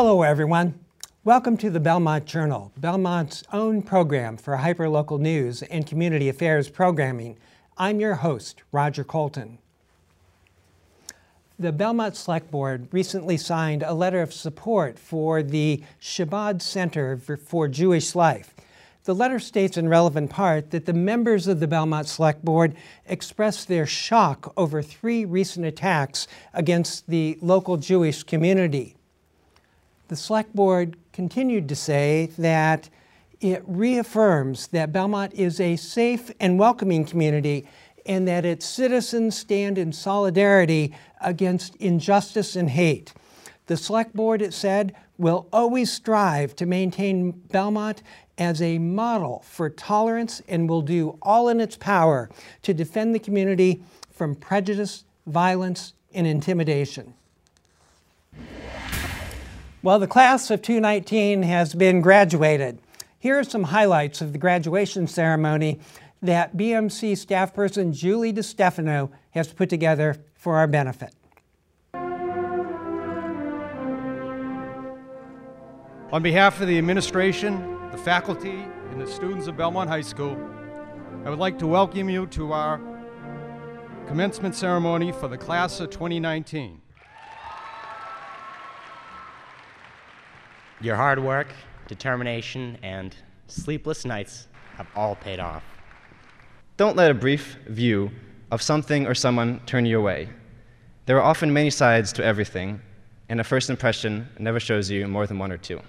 Hello, everyone. Welcome to the Belmont Journal, Belmont's own program for hyperlocal news and community affairs programming. I'm your host, Roger Colton. The Belmont Select Board recently signed a letter of support for the Chabad Center for Jewish Life. The letter states in relevant part that the members of the Belmont Select Board expressed their shock over three recent attacks against the local Jewish community. The Select Board continued to say that it reaffirms that Belmont is a safe and welcoming community and that its citizens stand in solidarity against injustice and hate. The Select Board, it said, will always strive to maintain Belmont as a model for tolerance and will do all in its power to defend the community from prejudice, violence, and intimidation. Well, the class of 2019 has been graduated. Here are some highlights of the graduation ceremony that BMC staff person Julie DeStefano has put together for our benefit. On behalf of the administration, the faculty, and the students of Belmont High School, I would like to welcome you to our commencement ceremony for the class of 2019. Your hard work, determination, and sleepless nights have all paid off. Don't let a brief view of something or someone turn you away. There are often many sides to everything, and a first impression never shows you more than one or two.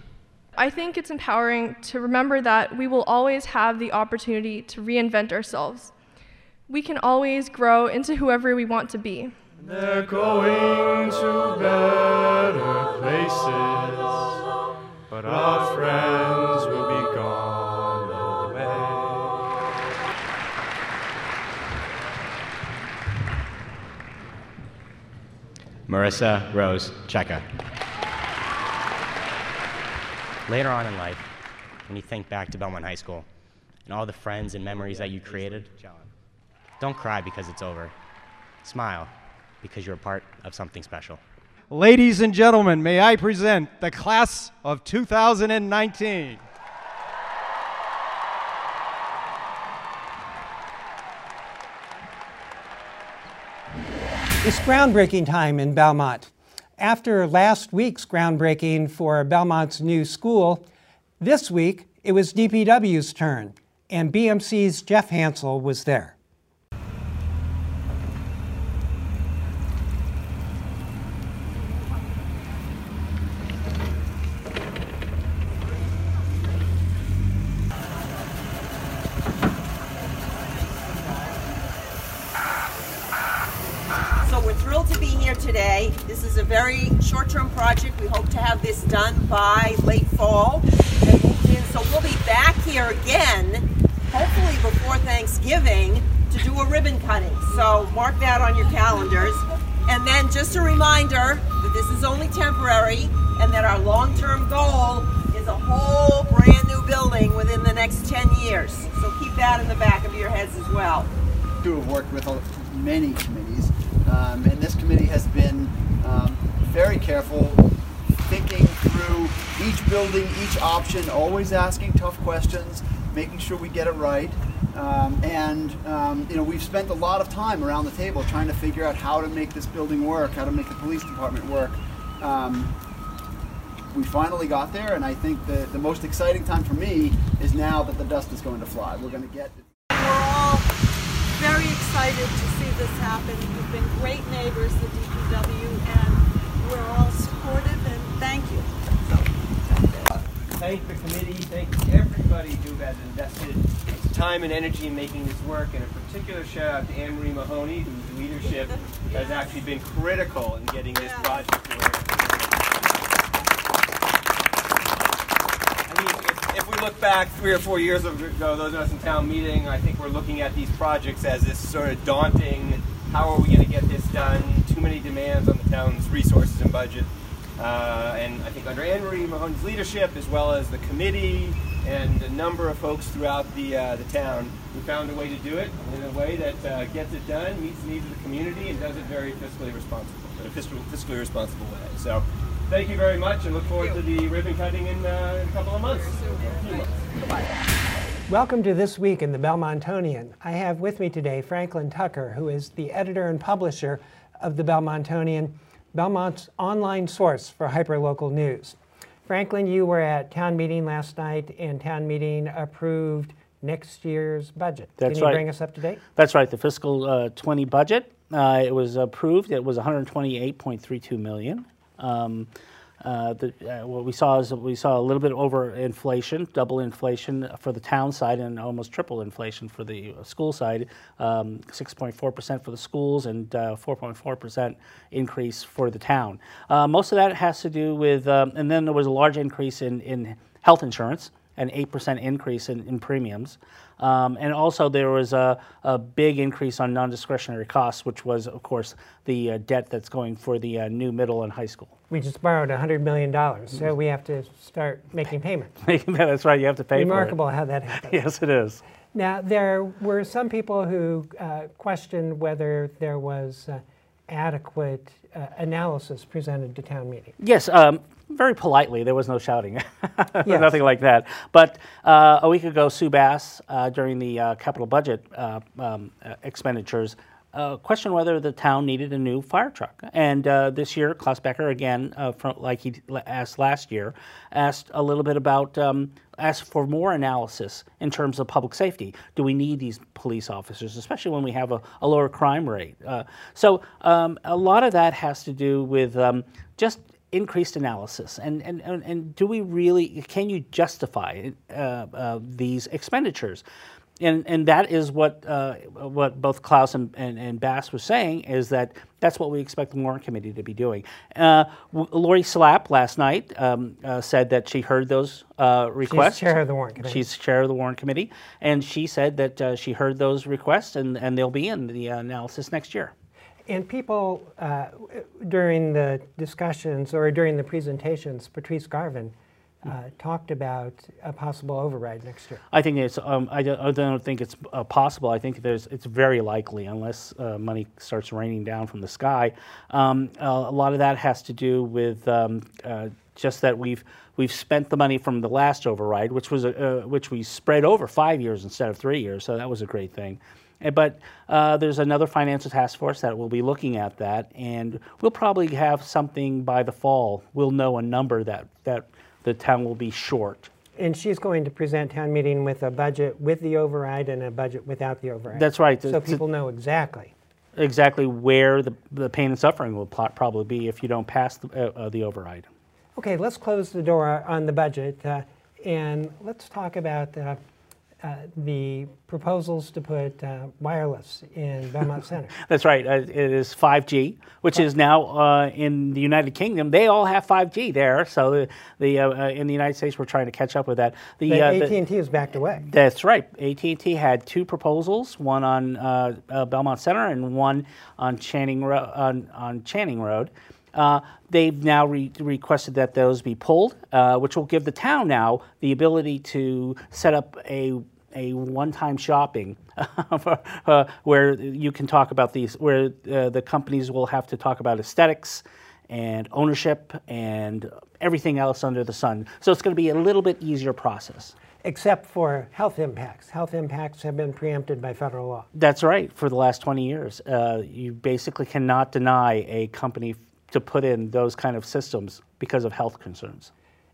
I think it's empowering to remember that we will always have the opportunity to reinvent ourselves. We can always grow into whoever we want to be. They're going to better places, but our friends will be gone away. Marissa Rose Cheka. Later on in life, when you think back to Belmont High School and all the friends and memories that you created, don't cry because it's over. Smile because you're a part of something special. Ladies and gentlemen, may I present the class of 2019. It's groundbreaking time in Belmont. After last week's groundbreaking for Belmont's new school, this week it was DPW's turn, and BMC's Jeff Hansel was there. So we're thrilled to be here today. This is a very short-term project. We hope to have this done by late fall. So we'll be back here again, hopefully before Thanksgiving, to do a ribbon cutting. So mark that on your calendars. And then just a reminder that this is only temporary and that our long-term goal is a whole brand new building within the next 10 years. So keep that in the back of your heads as well. to have worked with many committees, um, and this committee has been um, very careful, thinking through each building, each option, always asking tough questions, making sure we get it right. Um, and um, you know, we've spent a lot of time around the table trying to figure out how to make this building work, how to make the police department work. Um, we finally got there, and I think the, the most exciting time for me is now that the dust is going to fly. We're going to get We're all very excited this happen. You've been great neighbors, the DPW, and we're all supportive and thank you. thank the committee, thank everybody who has invested time and energy in making this work, and a particular shout out to Anne Marie Mahoney, whose leadership has actually been critical in getting this project to work. I mean, if, if we look back three or four years ago, those of us in town meeting, I think we're looking at these projects as this sort of daunting, how are we going to get this done? Too many demands on the town's resources and budget. Uh, and I think under Anne Marie Mahoney's leadership, as well as the committee and a number of folks throughout the, uh, the town, we found a way to do it in a way that uh, gets it done, meets the needs of the community, and does it very fiscally responsible, in a fiscal, fiscally responsible way. So thank you very much and look forward to the ribbon cutting in, uh, in a couple of months. Welcome to This Week in the Belmontonian. I have with me today Franklin Tucker, who is the editor and publisher of the Belmontonian, Belmont's online source for hyperlocal news. Franklin, you were at town meeting last night, and town meeting approved next year's budget. That's Can you right. bring us up to date? That's right, the fiscal uh, 20 budget. Uh, it was approved. It was 128.32 million. Um, uh, the, uh, what we saw is we saw a little bit over inflation, double inflation for the town side, and almost triple inflation for the uh, school side. Um, 6.4% for the schools and uh, 4.4% increase for the town. Uh, most of that has to do with, um, and then there was a large increase in, in health insurance an 8% increase in, in premiums. Um, and also, there was a, a big increase on non discretionary costs, which was, of course, the uh, debt that's going for the uh, new middle and high school. We just borrowed $100 million, so we have to start making payments. that's right, you have to pay Remarkable how that happened. Yes, it is. Now, there were some people who uh, questioned whether there was uh, adequate uh, analysis presented to town meeting. Yes, um, very politely. There was no shouting, Yes. nothing like that. But uh, a week ago, Sue Bass, uh, during the uh, capital budget uh, um, uh, expenditures, uh, questioned whether the town needed a new fire truck. And uh, this year, Klaus Becker, again, uh, from, like he asked last year, asked a little bit about, um, asked for more analysis in terms of public safety. Do we need these police officers, especially when we have a, a lower crime rate? Uh, so um, a lot of that has to do with um, just increased analysis and, and, and, do we really can you justify uh, uh, these expenditures and, and that is what uh, what both Klaus and, and, and Bass was saying is that that's what we expect the Warrant committee to be doing. Uh, w- Lori Slapp last night um, uh, said that she heard those uh, requests. She's chair of the Warrant committee. She's chair of the warrant committee, and she said that uh, she heard those requests and, and they'll be in the analysis next year. And people, uh, during the discussions or during the presentations, Patrice Garvin uh, talked about a possible override next year. I think it's. Um, I, don't, I don't think it's uh, possible. I think there's. It's very likely, unless uh, money starts raining down from the sky. Um, a a lot of that has to do with um, uh, just that we've we've spent the money from the last override, which was uh, which we spread over five years instead of three years. So that was a great thing. Uh, But uh, there's another financial task force that will be looking at that, and we'll probably have something by the fall. We'll know a number that that the town will be short. And she's going to present town meeting with a budget with the override and a budget without the override. That's right. So To- people know exactly. exactly where the, the pain and suffering will probably be if you don't pass the, uh, uh, the override. Okay, let's close the door on the budget uh, and let's talk about uh, uh, the proposals to put uh, wireless in Belmont Center. That's right. Uh, it is 5G, which is now uh, in the United Kingdom. They all have 5G there. So the, the uh, uh, in the United States, we're trying to catch up with that. The, AT&T has backed away. That's right. AT&T had two proposals, one on uh, uh, Belmont Center and one on Channing, Ro- on, on Channing Road. Uh, they've now re- requested that those be pulled, uh, which will give the town now the ability to set up a a one-time shopping for, uh, where you can talk about these, where uh, the companies will have to talk about aesthetics and ownership and everything else under the sun. So it's going to be a little bit easier process. except for health impacts. Health impacts have been preempted by federal law. That's right. For the last 20 years, uh, you basically cannot deny a company to put in those kind of systems because of health concerns.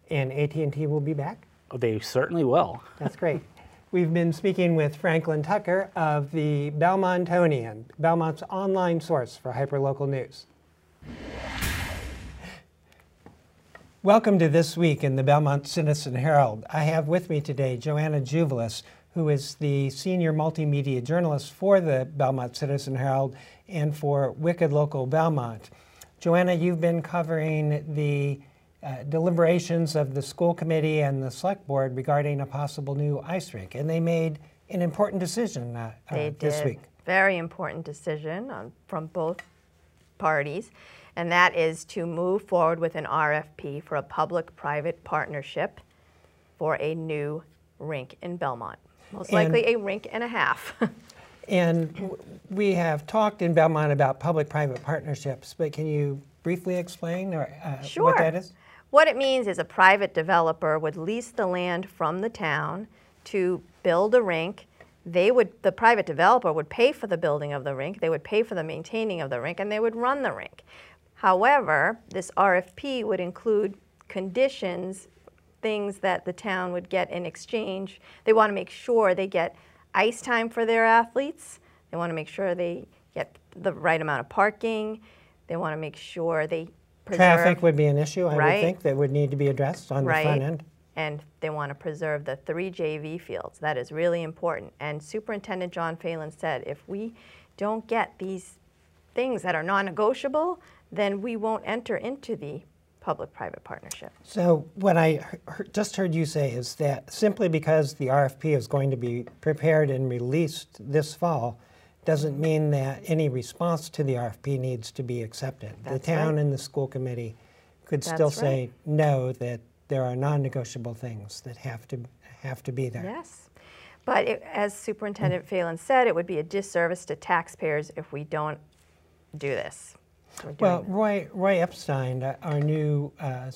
And AT&T will be back. Oh, they certainly will. That's great. We've been speaking with Franklin Tucker of the Belmontonian, Belmont's online source for hyperlocal news. Welcome to This Week in the Belmont Citizen Herald. I have with me today Joanna Juvelis, who is the senior multimedia journalist for the Belmont Citizen Herald and for Wicked Local Belmont. Joanna, you've been covering the uh, deliberations of the school committee and the select board regarding a possible new ice rink, and they made an important decision uh, uh, They this did. week. Very important decision on, from both parties, and that is to move forward with an RFP for a public-private partnership for a new rink in Belmont. Most And- likely a rink and a half. And we have talked in Belmont about public-private partnerships, but can you briefly explain or, uh, Sure. what that is? What it means is a private developer would lease the land from the town to build a rink. They would, the private developer would pay for the building of the rink, they would pay for the maintaining of the rink, and they would run the rink. However, this RFP would include conditions, things that the town would get in exchange. They want to make sure they get ice time for their athletes. They want to make sure they get the right amount of parking. They want to make sure they preserve. Traffic would be an issue, I would think, that would need to be addressed on the front Right. end. And they want to preserve the three JV fields. That is really important. And Superintendent John Phelan said, if we don't get these things that are non-negotiable, then we won't enter into the public-private partnership. So what I he- just heard you say is that simply because the RFP is going to be prepared and released this fall, doesn't mean that any response to the RFP needs to be accepted. The town right. and the school committee could still say right. no, that there are non-negotiable things that have to, have to be there. Yes. But it, as Superintendent Phelan said, it would be a disservice to taxpayers if we don't do this. Well. Roy, Roy Epstein, uh, our new uh,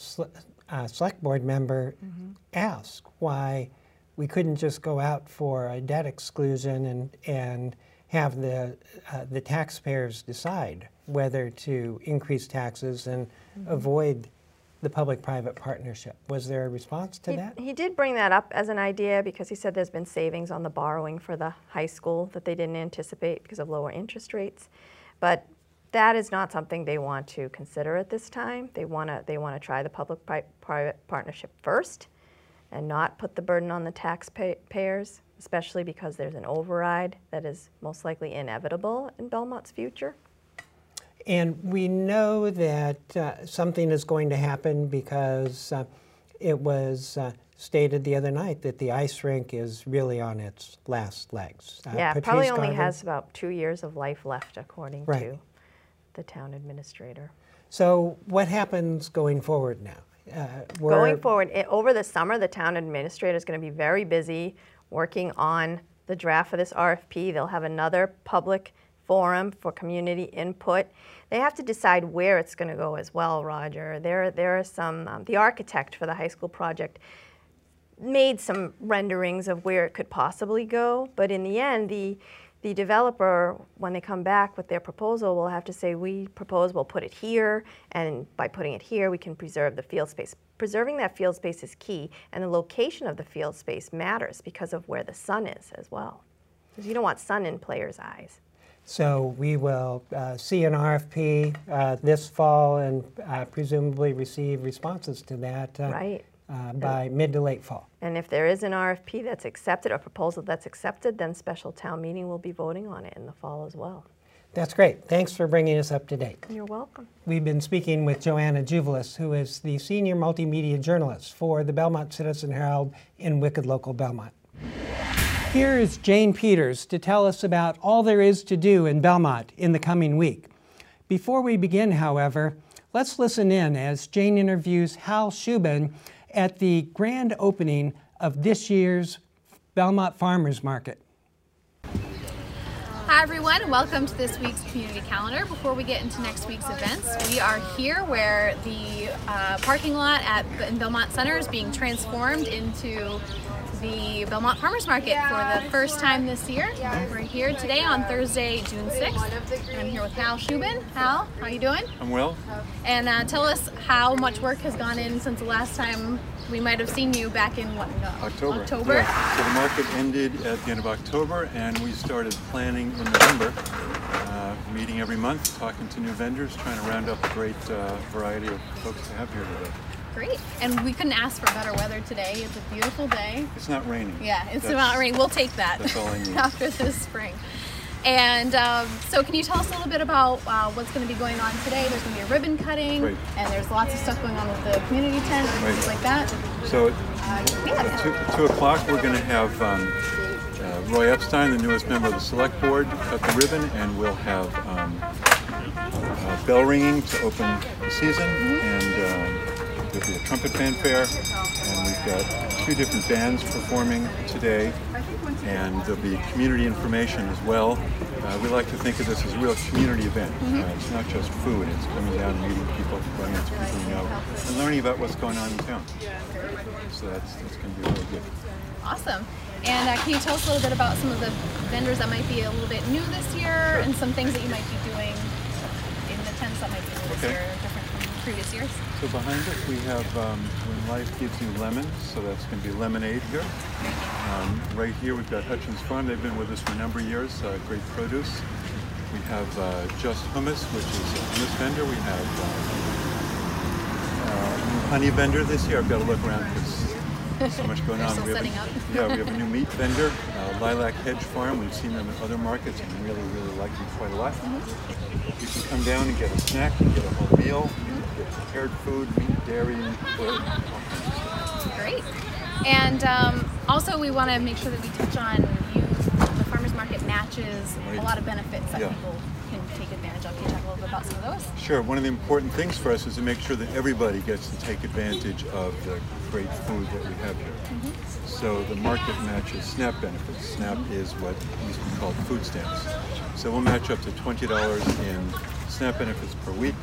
uh, select board member, Mm-hmm. asked why we couldn't just go out for a debt exclusion and, and have the, uh, the taxpayers decide whether to increase taxes and Mm-hmm. avoid the public-private partnership. Was there a response to He- that? He did bring that up as an idea because he said there's been savings on the borrowing for the high school that they didn't anticipate because of lower interest rates. But that is not something they want to consider at this time. They want to, they want to try the public-private partnership first and not put the burden on the taxpayers, especially because there's an override that is most likely inevitable in Belmont's future. And we know that uh, something is going to happen because uh, it was uh, stated the other night that the ice rink is really on its last legs. Uh, Yeah, probably only Garvin- has about two years of life left, according Right. to the town administrator. So what happens going forward now? Uh, Going forward, i- over the summer, the town administrator is going to be very busy working on the draft for this RFP. They'll have another public forum for community input. They have to decide where it's going to go as well, Roger. There, there are some, um, the architect for the high school project made some renderings of where it could possibly go, but in the end, the, the developer, when they come back with their proposal, will have to say, we propose we'll put it here, and by putting it here, we can preserve the field space. Preserving that field space is key, and the location of the field space matters because of where the sun is as well. Because you don't want sun in players' eyes. So we will uh, see an RFP uh, this fall and uh, presumably receive responses to that uh, Right. Uh, by mid to late fall. And if there is an RFP that's accepted, a proposal that's accepted, then special town meeting will be voting on it in the fall as well. That's great. Thanks for bringing us up to date. You're welcome. We've been speaking with Joanna Juvelis, who is the senior multimedia journalist for the Belmont Citizen Herald in Wicked Local Belmont. Here is Jane Peters to tell us about all there is to do in Belmont in the coming week. Before we begin, however, let's listen in as Jane interviews Hal Shubin at the grand opening of this year's Belmont Farmers Market. Hi everyone, and welcome to this week's community calendar. Before we get into next week's events, we are here where the uh, parking lot at in Belmont Center is being transformed into the Belmont Farmers Market for the first time this year. We're here today on Thursday, June 6th. I'm here with Hal Shubin. Hal, how are you doing? I'm well. And uh, tell us how much work has gone in since the last time we might have seen you back in what? uh, October. October. Yeah. So the market ended at the end of October, and we started planning in November. Uh, meeting every month, talking to new vendors, trying to round up a great uh, variety of folks to have here today. Great. And we couldn't ask for better weather today. It's a beautiful day. It's not raining. Yeah, it's That's- not rain. We'll take that that's all I need. after this spring. And um, so, can you tell us a little bit about uh, what's going to be going on today? There's going to be a ribbon cutting, Right. and there's lots of stuff going on with the community tent and Right. things like that. So Uh, at two, two o'clock, we're going to have um, uh, Roy Epstein, the newest member of the select board, cut the ribbon, and we'll have um, bell ringing to open the season, and um, there'll be a trumpet fanfare, And we've got two different bands performing today, and there'll be community information as well. Uh, we like to think of this as a real community event. Mhm. Uh, it's not just food, it's coming down and meeting people, going people you know, and learning about what's going on in town. So that's, that's going to be really good. Awesome. And uh, can you tell us a little bit about some of the vendors that might be a little bit new this year and some things that you might be doing in the tents that might be new this Okay. year, different from previous years? So behind us we have um, When Life Gives You Lemons, so that's going to be lemonade here. Um, right here we've got Hutchins Farm, they've been with us for a number of years, uh, great produce. We have uh, Just Hummus, which is a hummus vendor. We have uh, uh, a new honey vendor this year. I've got to look around because there's so much going on. we have setting a, up. yeah, we have a new meat vendor, uh, Lilac Hedge Farm. We've seen them in other markets and really, really like them quite a lot. You can come down and get a snack, and get a whole meal, prepared food, meat, dairy, bread. Great. And um, also, we want to make sure that we touch on you. The farmers market matches a lot of benefits that Yeah. people can take advantage of. Can you talk a little bit about some of those? Sure, one of the important things for us is to make sure that everybody gets to take advantage of the great food that we have here. So the market matches SNAP benefits. SNAP is what used to be called food stamps. So we'll match up to $20 in SNAP benefits per week.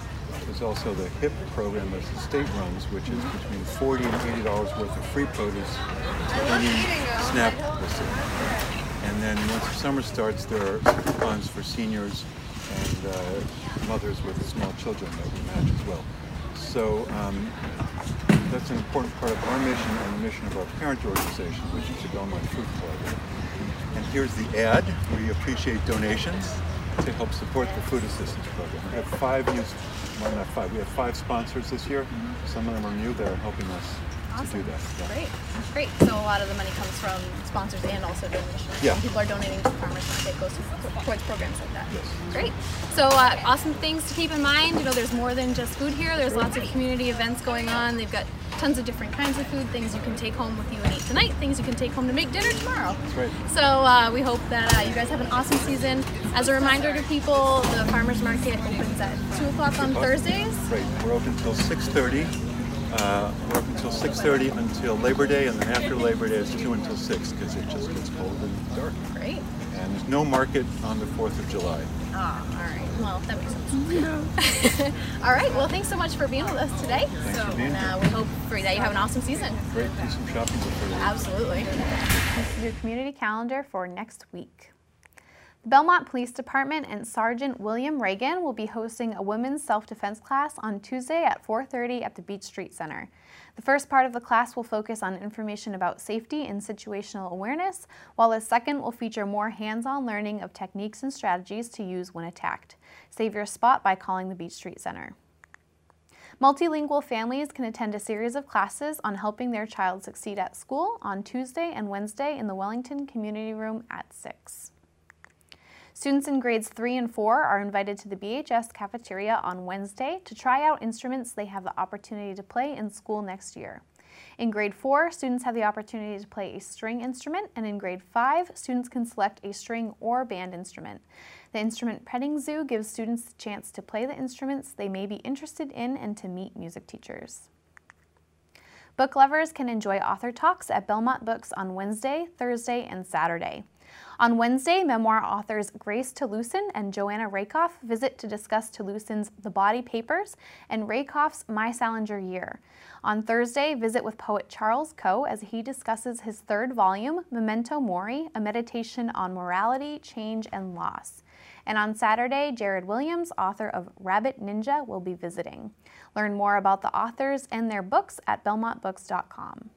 There's also the HIP program that the state runs, which is between 40 and $80 worth of free produce to any SNAP recipient. And then once the summer starts, there are coupons for seniors and uh, mothers with small children that we match as well. So um, that's an important part of our mission and the mission of our parent organization, which is the Belmont Food Club. And here's the ad. We appreciate donations to help support the food assistance program. We have five new, five, we have five sponsors this year. Mm-hmm. Some of them are new that are helping us to do that. Yeah. Great. Great. So a lot of the money comes from sponsors and also donations. Yeah. People are donating to farmers market, goes towards programs like that. Yes. Great. So uh, awesome things to keep in mind. You know, there's more than just food here. There's lots of community events going on. They've got tons of different kinds of food, things you can take home with you and eat tonight, things you can take home to make dinner tomorrow. That's right. So uh, we hope that uh, you guys have an awesome season. As a reminder to people, the farmers market opens at 2 o'clock on Thursdays. Right, we're open until 6:30. Uh, we're open until 6:30 until Labor Day, and then after Labor Day it's 2 until 6 because it just gets cold and dark. Great. And there's no market on the 4th of July. Ah, all right. Well, that makes sense. all right. Well, thanks so much for being with us today. Thanks so, for being uh, we hope for, that you have an awesome season. Great, do some shopping before you leave. Absolutely. This is your community calendar for next week. Belmont Police Department and Sergeant William Reagan will be hosting a women's self-defense class on Tuesday at 4:30 at the Beech Street Center. The first part of the class will focus on information about safety and situational awareness, while the second will feature more hands-on learning of techniques and strategies to use when attacked. Save your spot by calling the Beech Street Center. Multilingual families can attend a series of classes on helping their child succeed at school on Tuesday and Wednesday in the Wellington Community Room at 6. Students in grades 3 and 4 are invited to the BHS cafeteria on Wednesday to try out instruments they have the opportunity to play in school next year. In grade 4, students have the opportunity to play a string instrument, and in grade 5, students can select a string or band instrument. The instrument petting zoo gives students the chance to play the instruments they may be interested in and to meet music teachers. Book lovers can enjoy author talks at Belmont Books on Wednesday, Thursday, and Saturday. On Wednesday, memoir authors Grace Talusan and Joanna Rakoff visit to discuss Talusan's The Body Papers and Rakoff's My Salinger Year. On Thursday, visit with poet Charles Coe as he discusses his third volume, Memento Mori, a meditation on morality, change, and loss. And on Saturday, Jared Williams, author of Rabbit Ninja, will be visiting. Learn more about the authors and their books at belmontbooks.com.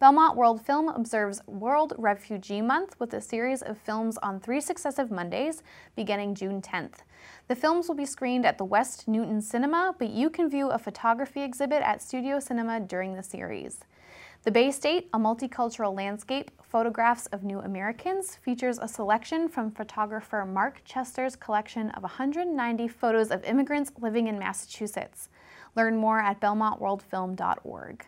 Belmont World Film observes World Refugee Month with a series of films on three successive Mondays beginning June 10th. The films will be screened at the West Newton Cinema, but you can view a photography exhibit at Studio Cinema during the series. The Bay State, a multicultural landscape, photographs of new Americans, features a selection from photographer Mark Chester's collection of 190 photos of immigrants living in Massachusetts. Learn more at belmontworldfilm.org.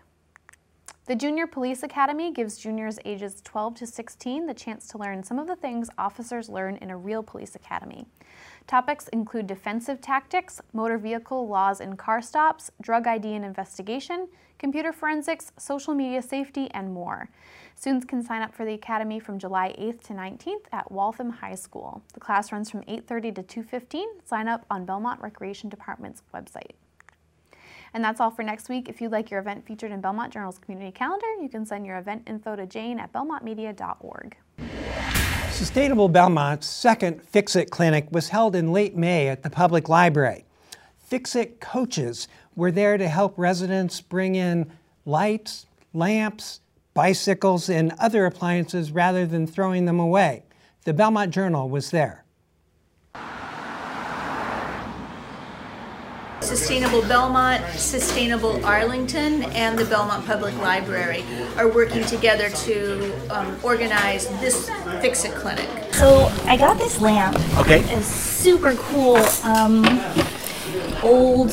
The Junior Police Academy gives juniors ages 12 to 16 the chance to learn some of the things officers learn in a real police academy. Topics include defensive tactics, motor vehicle laws and car stops, drug ID and investigation, computer forensics, social media safety, and more. Students can sign up for the Academy from July 8th to 19th at Waltham High School. The class runs from 8.30 to 2.15. Sign up on Belmont Recreation Department's website. And that's all for next week. If you'd like your event featured in Belmont Journal's community calendar, you can send your event info to jane at belmontmedia.org. Sustainable Belmont's second Fix It clinic was held in late May at the public library. Fix It coaches were there to help residents bring in lights, lamps, bicycles, and other appliances rather than throwing them away. The Belmont Journal was there. Sustainable Belmont, Sustainable Arlington, and the Belmont Public Library are working together to um, organize this Fix It Clinic. So I got this lamp. Okay. It's super cool. Um, old,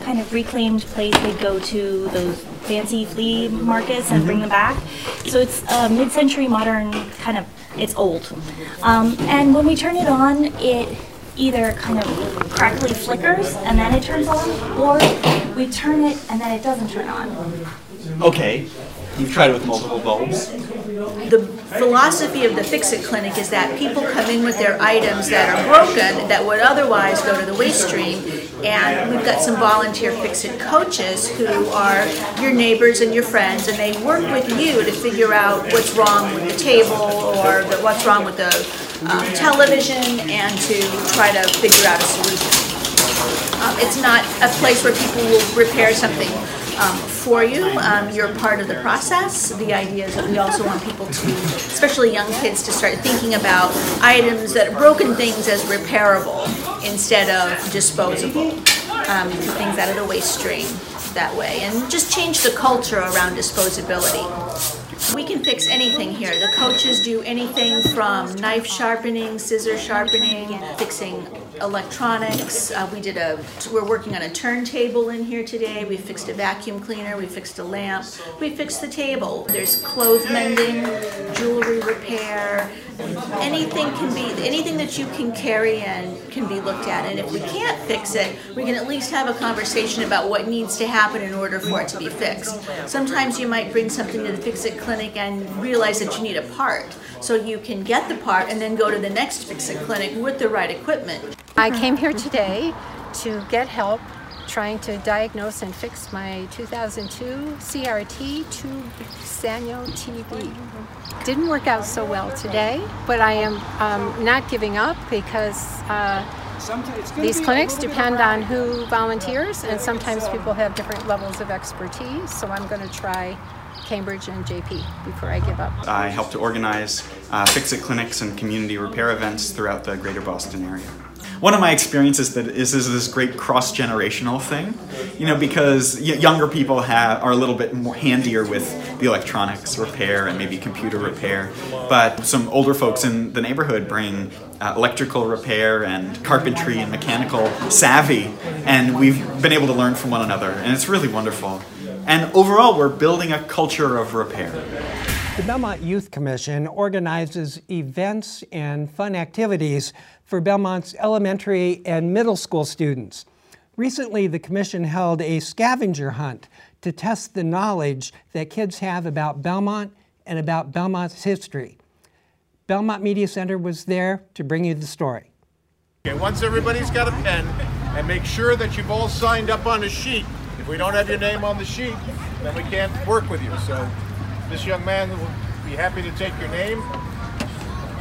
kind of reclaimed place they go to those fancy flea markets and bring them back. So it's a mid-century modern kind of. It's old, um, and when we turn it on, it either kind of crackly flickers and then it turns on, or we turn it and then it doesn't turn on. Okay, you've tried it with multiple bulbs. The philosophy of the Fix It Clinic is that people come in with their items that are broken that would otherwise go to the waste stream, and we've got some volunteer Fix It coaches who are your neighbors and your friends, and they work with you to figure out what's wrong with the table or the, what's wrong with the um, television and to try to figure out a solution. Um, it's not a place where people will repair something um, for you. Um, you're part of the process. The idea is that we also want people to, especially young kids, to start thinking about items that are broken things as repairable instead of disposable. Um, things out of the waste stream that way, and just change the culture around disposability. We can fix anything here. The coaches do anything from knife sharpening, scissor sharpening, fixing electronics. Uh, we did a, we're working on a turntable in here today. We fixed a vacuum cleaner. We fixed a lamp. We fixed the table. There's clothes mending, jewelry repair. Anything can be, anything that you can carry in can be looked at. And if we can't fix it, we can at least have a conversation about what needs to happen in order for it to be fixed. Sometimes you might bring something to the Fix It clinic and realize that you need a part. So you can get the part and then go to the next Fix It clinic with the right equipment. I came here today to get help trying to diagnose and fix my 2002 CRT tube Sanyo TV. Didn't work out so well today, but I am um, not giving up because uh, these clinics depend on who volunteers, and sometimes people have different levels of expertise. So I'm going to try Cambridge and JP before I give up. I help to organize uh, fix-it clinics and community repair events throughout the greater Boston area. One of my experiences that is, is this great cross-generational thing, you know, because younger people have are a little bit more handier with the electronics repair and maybe computer repair, but some older folks in the neighborhood bring uh, electrical repair and carpentry and mechanical savvy, and we've been able to learn from one another, and it's really wonderful. And overall, we're building a culture of repair. The Belmont Youth Commission organizes events and fun activities for Belmont's elementary and middle school students. Recently, the Commission held a scavenger hunt to test the knowledge that kids have about Belmont and about Belmont's history. Belmont Media Center was there to bring you the story. Okay, once everybody's got a pen, and make sure that you've all signed up on a sheet. If we don't have your name on the sheet, then we can't work with you. So this young man will be happy to take your name.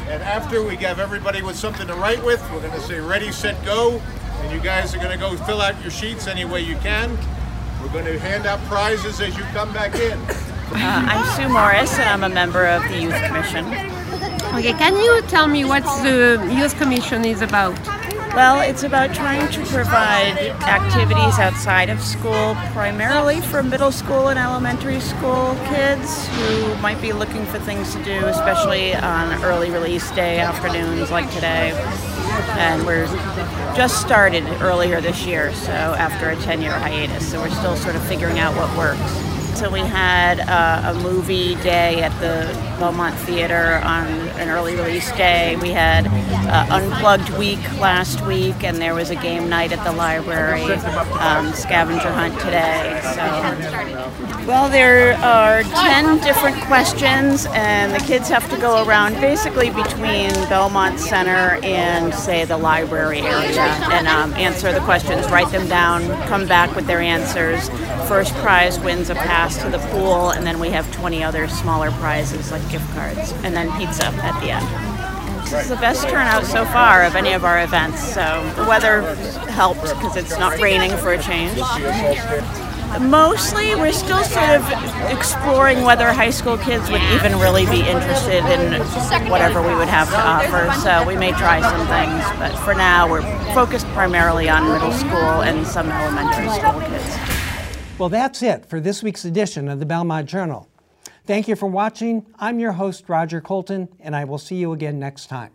And after we have everybody with something to write with, we're going to say ready, set, go. And you guys are going to go fill out your sheets any way you can. We're going to hand out prizes as you come back in. Uh, I'm Sue Morris, and I'm a member of the Youth Commission. Okay, can you tell me what the Youth Commission is about? Well, it's about trying to provide activities outside of school, primarily for middle school and elementary school kids who might be looking for things to do, especially on early release day afternoons like today. And we're just started earlier this year, so after a 10 year hiatus, so we're still sort of figuring out what works. So we had uh, a movie day at the Belmont Theater on an early release day. We had uh, Unplugged Week last week, and there was a game night at the library, um, scavenger hunt today. So, well, there are 10 different questions, and the kids have to go around basically between Belmont Center and, say, the library area and um, answer the questions, write them down, come back with their answers. First prize wins a pass to the pool, and then we have 20 other smaller prizes like gift cards, and then pizza at the end. This is the best turnout so far of any of our events. So the weather helped because it's not raining for a change. Mostly, we're still sort of exploring whether high school kids would even really be interested in whatever we would have to offer. So we may try some things, but for now, we're focused primarily on middle school and some elementary school kids. Well, that's it for this week's edition of the Belmont Journal. Thank you for watching. I'm your host, Roger Colton, and I will see you again next time.